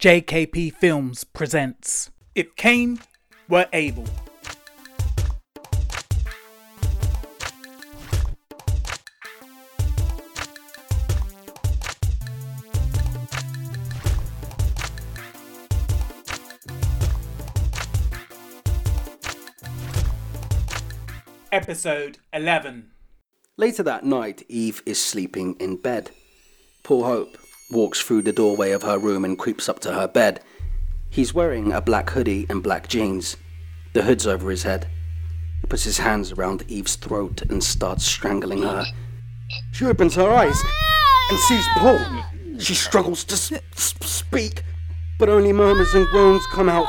JKP Films presents If Cain Were Able. Episode 11 Later that night, Eve is sleeping in bed. Paul Hope walks through the doorway of her room and creeps up to her bed. He's wearing a black hoodie and black jeans. The hood's over his head. He puts his hands around Eve's throat and starts strangling her. She opens her eyes and sees Paul. She struggles to s- s- speak, but only murmurs and groans come out.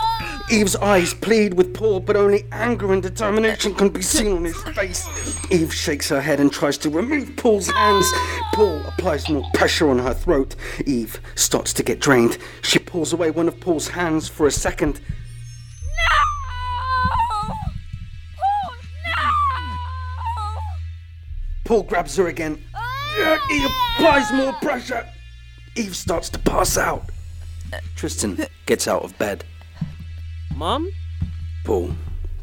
Eve's eyes plead with Paul, but only anger and determination can be seen on his face. Eve shakes her head and tries to remove Paul's hands. Paul applies more pressure on her throat. Eve starts to get drained. She pulls away one of Paul's hands for a second. Paul grabs her again. He applies more pressure. Eve starts to pass out. Tristan gets out of bed. Mom? Paul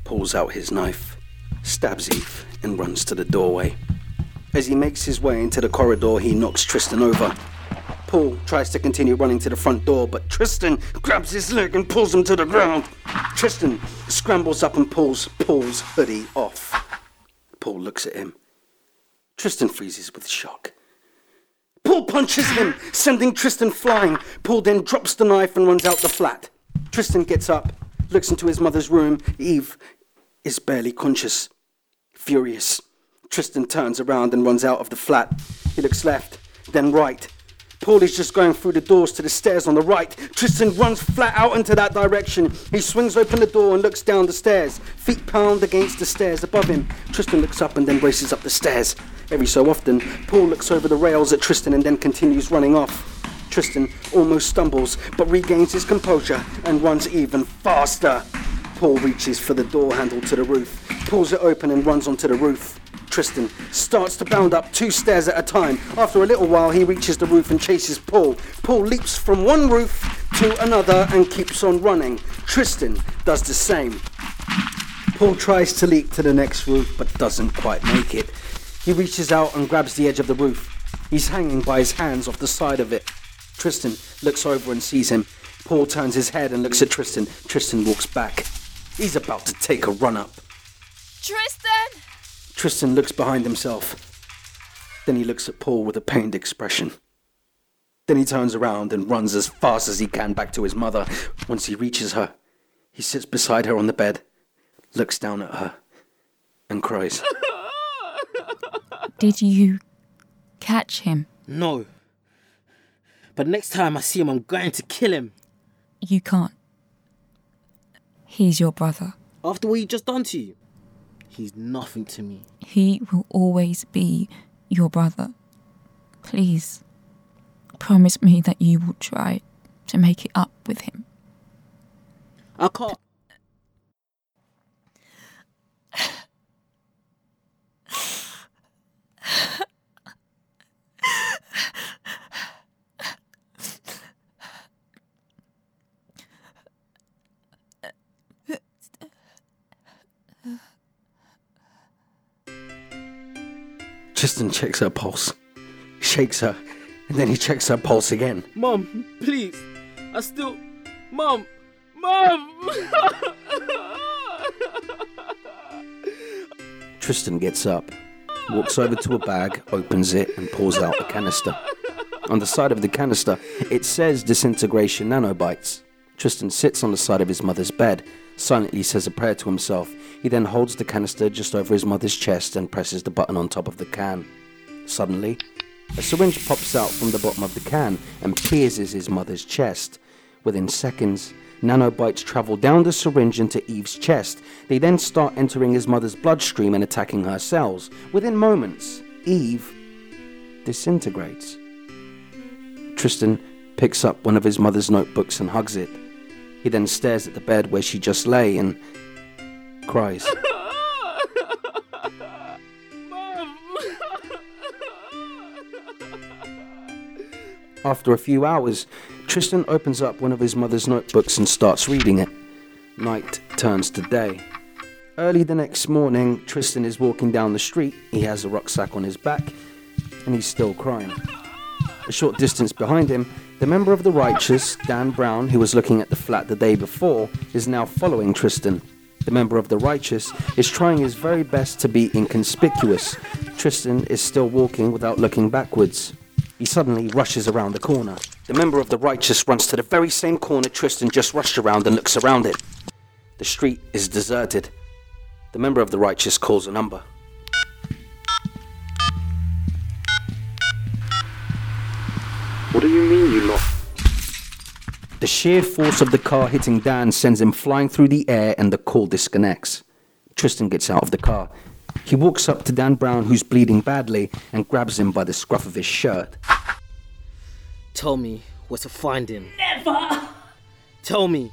pulls out his knife, stabs Eve, and runs to the doorway. As he makes his way into the corridor, he knocks Tristan over. Paul tries to continue running to the front door, but Tristan grabs his leg and pulls him to the ground. Tristan scrambles up and pulls Paul's hoodie off. Paul looks at him. Tristan freezes with shock. Paul punches him, sending Tristan flying. Paul then drops the knife and runs out the flat. Tristan gets up, looks into his mother's room. Eve is barely conscious. Furious, Tristan turns around and runs out of the flat. He looks left, then right. Paul is just going through the doors to the stairs on the right. Tristan runs flat out into that direction. He swings open the door and looks down the stairs. Feet pound against the stairs above him. Tristan looks up and then races up the stairs. Every so often, Paul looks over the rails at Tristan and then continues running off. Tristan almost stumbles but regains his composure and runs even faster. Paul reaches for the door handle to the roof, pulls it open and runs onto the roof. Tristan starts to bound up two stairs at a time. After a little while, he reaches the roof and chases Paul. Paul leaps from one roof to another and keeps on running. Tristan does the same. Paul tries to leap to the next roof but doesn't quite make it. He reaches out and grabs the edge of the roof. He's hanging by his hands off the side of it. Tristan looks over and sees him. Paul turns his head and looks at Tristan. Tristan walks back. He's about to take a run up. Tristan! Tristan looks behind himself. Then he looks at Paul with a pained expression. Then he turns around and runs as fast as he can back to his mother. Once he reaches her, he sits beside her on the bed, looks down at her, and cries. Did you catch him? No. But next time I see him, I'm going to kill him. You can't. He's your brother. After what he just done to you. He's nothing to me. He will always be your brother. Please, promise me that you will try to make it up with him. I can't. Tristan checks her pulse, shakes her, and then he checks her pulse again. Mom, please. I still. Mom! Mom! Tristan gets up, walks over to a bag, opens it, and pulls out a canister. On the side of the canister, it says disintegration nanobites. Tristan sits on the side of his mother's bed, silently says a prayer to himself. He then holds the canister just over his mother's chest and presses the button on top of the can. Suddenly, a syringe pops out from the bottom of the can and pierces his mother's chest. Within seconds, nanobites travel down the syringe into Eve's chest. They then start entering his mother's bloodstream and attacking her cells. Within moments, Eve disintegrates. Tristan picks up one of his mother's notebooks and hugs it. He then stares at the bed where she just lay and cries. After a few hours, Tristan opens up one of his mother's notebooks and starts reading it. Night turns to day. Early the next morning, Tristan is walking down the street. He has a rucksack on his back and he's still crying. A short distance behind him, the member of the Righteous, Dan Brown, who was looking at the flat the day before, is now following Tristan. The member of the Righteous is trying his very best to be inconspicuous. Tristan is still walking without looking backwards. He suddenly rushes around the corner. The member of the Righteous runs to the very same corner Tristan just rushed around and looks around it. The street is deserted. The member of the Righteous calls a number. What do you mean you lost? The sheer force of the car hitting Dan sends him flying through the air and the call disconnects. Tristan gets out of the car. He walks up to Dan Brown, who's bleeding badly, and grabs him by the scruff of his shirt. Tell me where to find him. Never! Tell me.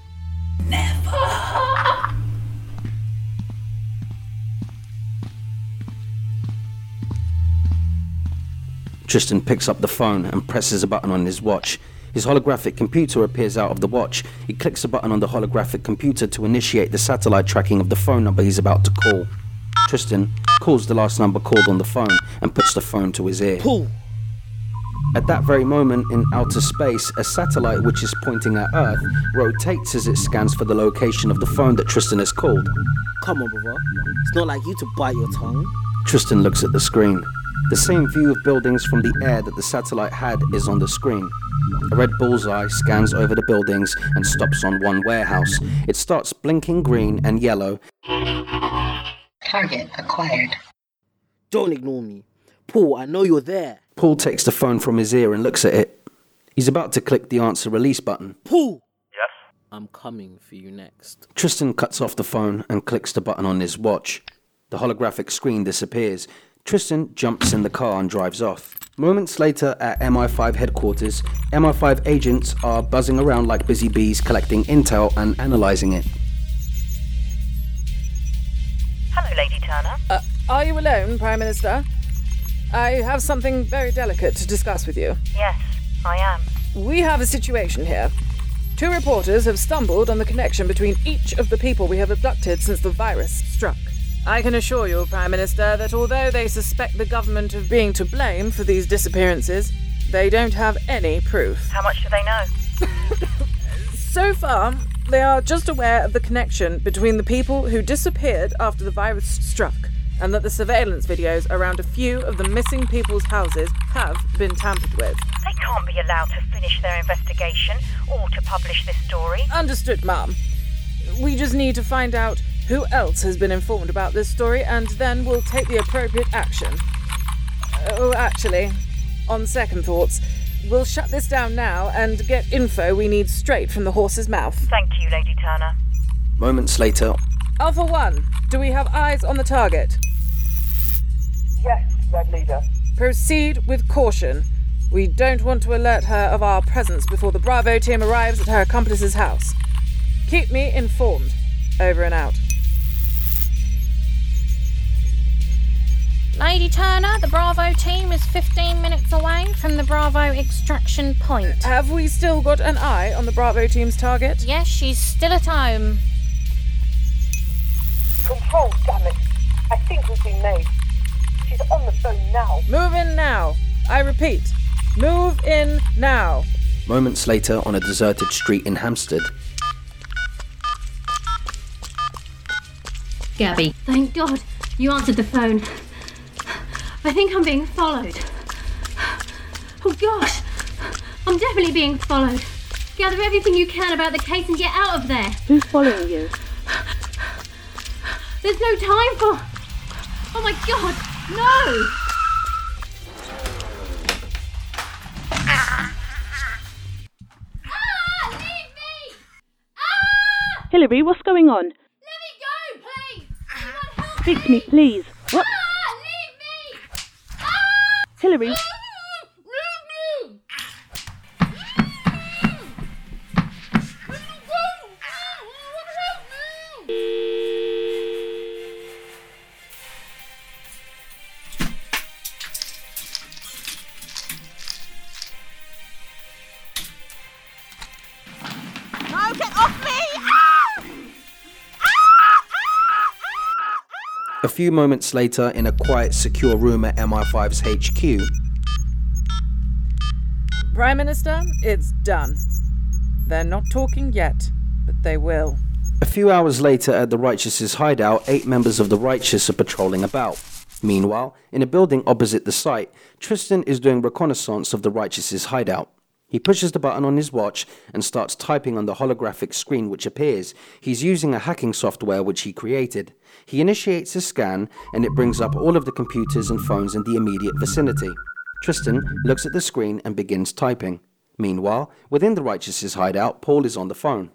Tristan picks up the phone and presses a button on his watch. His holographic computer appears out of the watch. He clicks a button on the holographic computer to initiate the satellite tracking of the phone number he's about to call. Tristan calls the last number called on the phone and puts the phone to his ear. Pull. At that very moment, in outer space, a satellite which is pointing at Earth rotates as it scans for the location of the phone that Tristan has called. Come on, brother. It's not like you to bite your tongue. Tristan looks at the screen. The same view of buildings from the air that the satellite had is on the screen. A red bullseye scans over the buildings and stops on one warehouse. It starts blinking green and yellow. Target acquired. Don't ignore me. Paul, I know you're there. Paul takes the phone from his ear and looks at it. He's about to click the answer release button. Paul! Yes? I'm coming for you next. Tristan cuts off the phone and clicks the button on his watch. The holographic screen disappears. Tristan jumps in the car and drives off. Moments later, at MI5 headquarters, MI5 agents are buzzing around like busy bees collecting intel and analyzing it. Hello, Lady Turner. Uh, are you alone, Prime Minister? I have something very delicate to discuss with you. Yes, I am. We have a situation here. Two reporters have stumbled on the connection between each of the people we have abducted since the virus struck. I can assure you, Prime Minister, that although they suspect the government of being to blame for these disappearances, they don't have any proof. How much do they know? So far, they are just aware of the connection between the people who disappeared after the virus struck, and that the surveillance videos around a few of the missing people's houses have been tampered with. They can't be allowed to finish their investigation or to publish this story. Understood, Ma'am. We just need to find out who else has been informed about this story, and then we'll take the appropriate action. Oh, actually, on second thoughts, we'll shut this down now and get info we need straight from the horse's mouth. Thank you, Lady Turner. Moments later, Alpha 1, do we have eyes on the target? Yes, Red Leader. Proceed with caution. We don't want to alert her of our presence before the Bravo team arrives at her accomplice's house. Keep me informed. Over and out. Lady Turner, the Bravo team is 15 minutes away from the Bravo extraction point. Have we still got an eye on the Bravo team's target? Yes, she's still at home. Control, damn it. I think we've been made. She's on the phone now. Move in now. I repeat, move in now. moments later on a deserted street in Hampstead, Gabby. Thank God you answered the phone. I think I'm being followed. Oh gosh, I'm definitely being followed. Gather everything you can about the case and get out of there. Who's following you? There's no time for. Oh my God, no! Ah, leave me! Ah! Hillary, what's going on? Let me go, please! Speak to me, please. What? Ah, leave me! Ah! Hillary, few moments later, in a quiet, secure room at MI5's HQ, Prime Minister, it's done. They're not talking yet, but they will. A few hours later, at the Righteous's hideout, eight members of the Righteous are patrolling about. Meanwhile, in a building opposite the site, Tristan is doing reconnaissance of the Righteous's hideout. He pushes the button on his watch and starts typing on the holographic screen which appears. He's using a hacking software which he created. He initiates a scan and it brings up all of the computers and phones in the immediate vicinity. Tristan looks at the screen and begins typing. Meanwhile, within the Righteous' hideout, Paul is on the phone.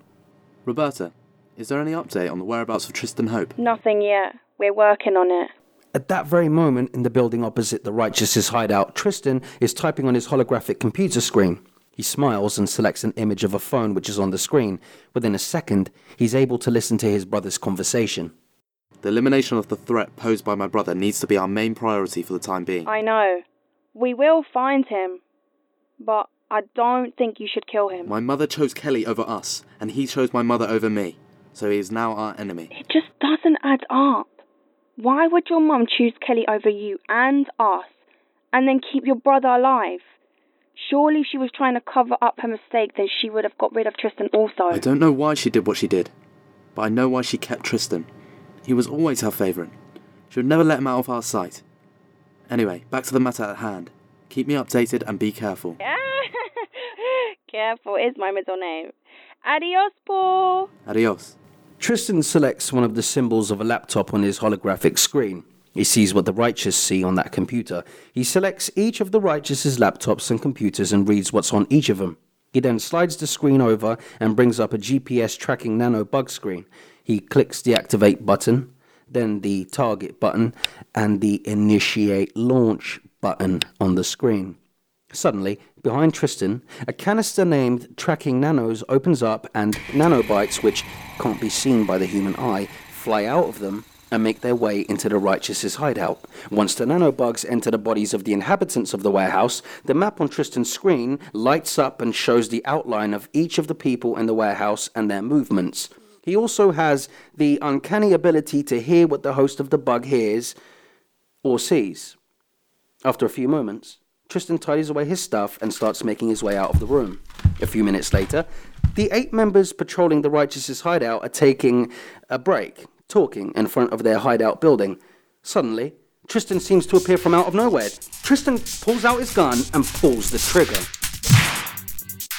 Roberta, is there any update on the whereabouts of Tristan Hope? Nothing yet. We're working on it. At that very moment, in the building opposite the Righteous' hideout, Tristan is typing on his holographic computer screen. He smiles and selects an image of a phone which is on the screen. Within a second, he's able to listen to his brother's conversation. The elimination of the threat posed by my brother needs to be our main priority for the time being. I know. We will find him. But I don't think you should kill him. My mother chose Kelly over us, and he chose my mother over me. So he is now our enemy. It just doesn't add up. Why would your mum choose Kelly over you and us, and then keep your brother alive? Surely if she was trying to cover up her mistake, then she would have got rid of Tristan also. I don't know why she did what she did, but I know why she kept Tristan. He was always her favourite. She would never let him out of our sight. Anyway, back to the matter at hand. Keep me updated and be careful. Careful is my middle name. Adios, Paul. Adios. Tristan selects one of the symbols of a laptop on his holographic screen. He sees what the righteous see on that computer. He selects each of the righteous's laptops and computers and reads what's on each of them. He then slides the screen over and brings up a GPS tracking nano bug screen. He clicks the activate button, then the target button, and the initiate launch button on the screen. Suddenly, behind Tristan, a canister named Tracking Nanos opens up and nanobites, which can't be seen by the human eye, fly out of them and make their way into the Righteous's hideout. Once the nanobugs enter the bodies of the inhabitants of the warehouse, the map on Tristan's screen lights up and shows the outline of each of the people in the warehouse and their movements. He also has the uncanny ability to hear what the host of the bug hears or sees. After a few moments, Tristan tidies away his stuff and starts making his way out of the room. A few minutes later, the eight members patrolling the Righteous's hideout are taking a break, talking in front of their hideout building. Suddenly, Tristan seems to appear from out of nowhere. Tristan pulls out his gun and pulls the trigger.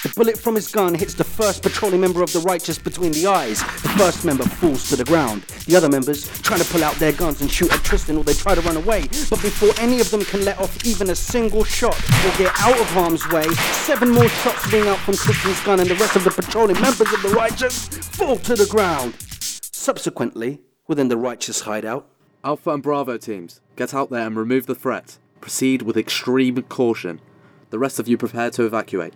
The bullet from his gun hits the first patrolling member of the Righteous between the eyes. The first member falls to the ground. The other members try to pull out their guns and shoot at Tristan or they try to run away. But before any of them can let off even a single shot or get out of harm's way, seven more shots ring out from Tristan's gun and the rest of the patrolling members of the Righteous fall to the ground. Subsequently, within the Righteous hideout, Alpha and Bravo teams, get out there and remove the threat. Proceed with extreme caution. The rest of you prepare to evacuate.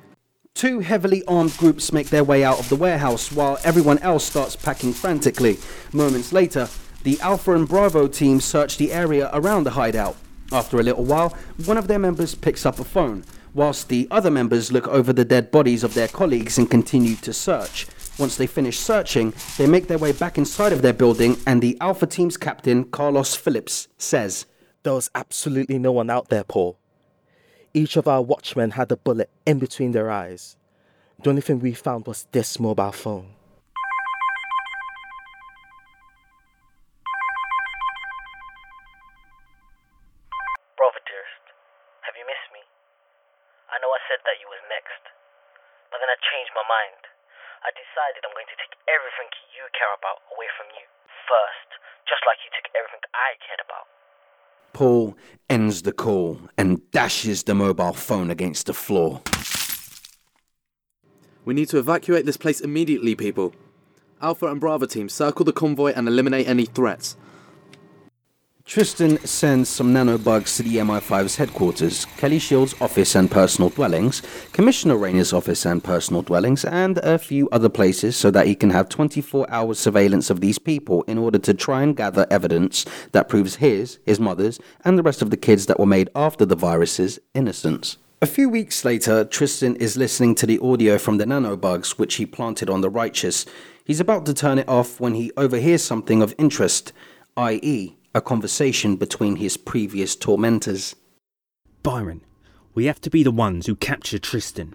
Two heavily armed groups make their way out of the warehouse while everyone else starts packing frantically. Moments later, the Alpha and Bravo teams search the area around the hideout. After a little while, one of their members picks up a phone, whilst the other members look over the dead bodies of their colleagues and continue to search. Once they finish searching, they make their way back inside of their building, and the Alpha team's captain, Carlos Phillips, says, There was absolutely no one out there, Paul. Each of our watchmen had a bullet in between their eyes. The only thing we found was this mobile phone. Brother dearest, have you missed me? I know I said that you was next, but then I changed my mind. I decided I'm going to take everything you care about away from you first, just like you took everything I cared about. Paul ends the call and dashes the mobile phone against the floor. We need to evacuate this place immediately, people. Alpha and Bravo teams, circle the convoy and eliminate any threats. Tristan sends some nanobugs to the MI5's headquarters, Kelly Shield's office and personal dwellings, Commissioner Rayner's office and personal dwellings, and a few other places so that he can have 24 hour surveillance of these people in order to try and gather evidence that proves his, his mother's, and the rest of the kids that were made after the virus's innocence. A few weeks later, Tristan is listening to the audio from the nanobugs which he planted on the righteous. He's about to turn it off when he overhears something of interest, i.e., a conversation between his previous tormentors. Byron, we have to be the ones who capture Tristan.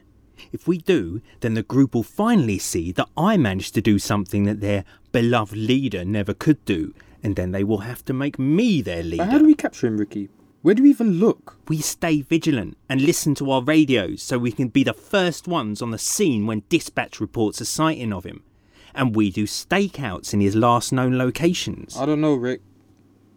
If we do, then the group will finally see that I managed to do something that their beloved leader never could do, and then they will have to make me their leader. But how do we capture him, Ricky? Where do we even look? We stay vigilant and listen to our radios so we can be the first ones on the scene when dispatch reports a sighting of him. And we do stakeouts in his last known locations. I don't know, Rick.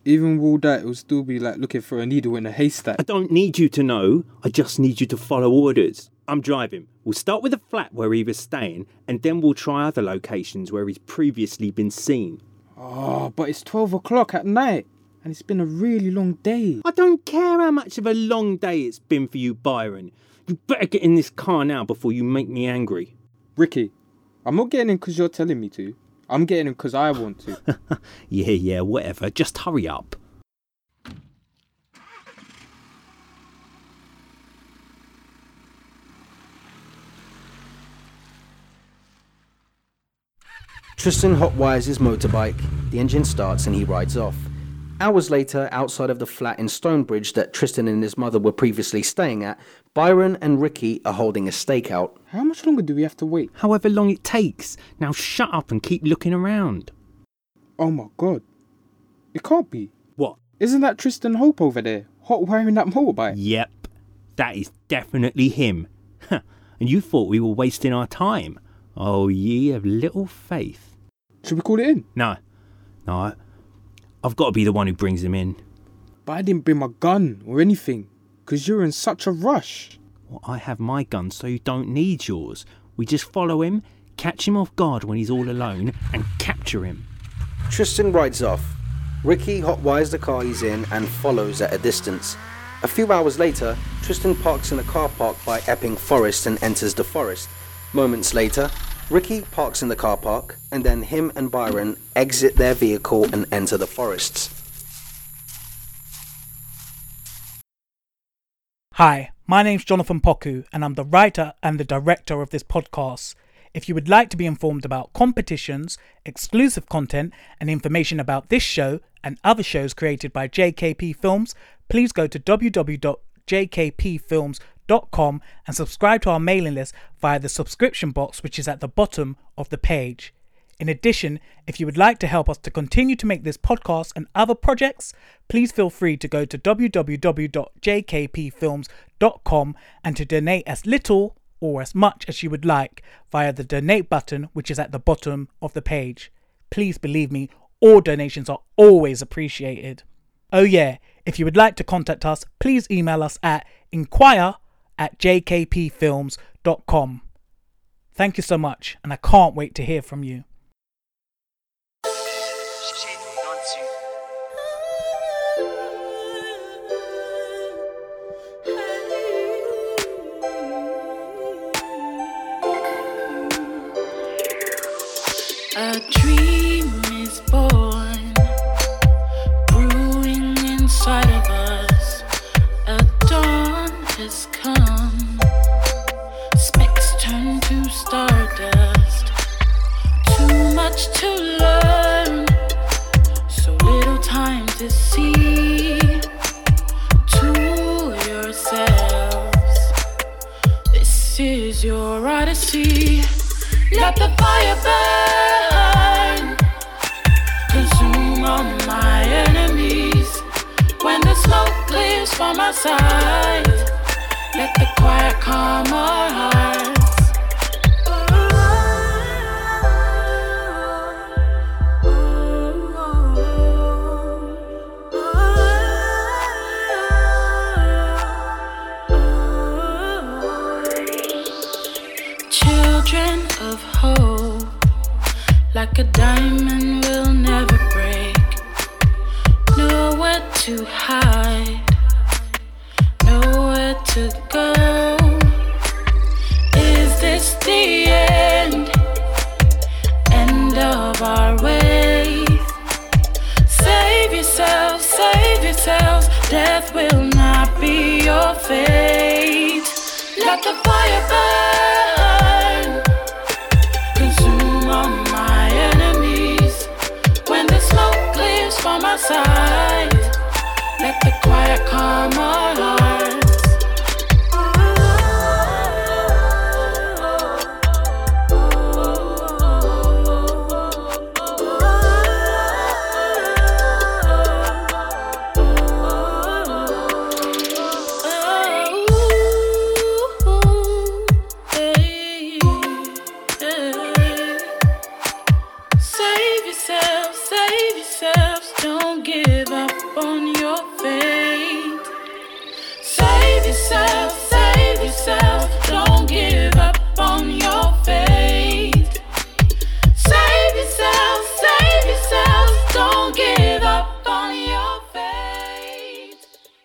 Even with all that, it will still be like looking for a needle in a haystack. I don't need you to know, I just need you to follow orders. I'm driving. We'll start with the flat where he was staying, and then we'll try other locations where he's previously been seen. Oh, but it's 12 o'clock at night, and it's been a really long day. I don't care how much of a long day it's been for you, Byron. You better get in this car now before you make me angry. Ricky, I'm not getting in because you're telling me to. I'm getting in because I want to. yeah, yeah, whatever. Just hurry up. Tristan hotwires his motorbike, the engine starts, and he rides off. Hours later, outside of the flat in Stonebridge that Tristan and his mother were previously staying at, Byron and Ricky are holding a stakeout. How much longer do we have to wait? However long it takes. Now shut up and keep looking around. Oh my god. It can't be. What? Isn't that Tristan Hope over there? Hot wiring that motorbike? Yep. That is definitely him. and you thought we were wasting our time. Oh, ye of little faith. Should we call it in? No. No. I've got to be the one who brings him in. But I didn't bring my gun or anything, because you're in such a rush. Well, I have my gun, so you don't need yours. We just follow him, catch him off guard when he's all alone, and capture him. Tristan rides off. Ricky hotwires the car he's in and follows at a distance. A few hours later, Tristan parks in a car park by Epping Forest and enters the forest. Moments later, Ricky parks in the car park, and then him and Byron exit their vehicle and enter the forests. Hi, my name's Jonathan Poku, and I'm the writer and the director of this podcast. If you would like to be informed about competitions, exclusive content, and information about this show and other shows created by JKP Films, please go to www.jkpfilms.com and subscribe to our mailing list via the subscription box, which is at the bottom of the page. In addition, if you would like to help us to continue to make this podcast and other projects, please feel free to go to www.jkpfilms.com and to donate as little or as much as you would like via the donate button, which is at the bottom of the page. Please believe me, all donations are always appreciated. Oh, yeah, if you would like to contact us, please email us at inquire at jkpfilms.com. Thank you so much, and I can't wait to hear from you. This is your odyssey. Let the fire burn. Consume all my enemies. When the smoke clears from our sight, let the quiet calm our hearts. Like a diamond will never break. Nowhere to hide, nowhere to go. Is this the end? End of our way? Save yourself, save yourselves. Death will not be your fate. Let the fire burn. Clears from our side, let the quiet come our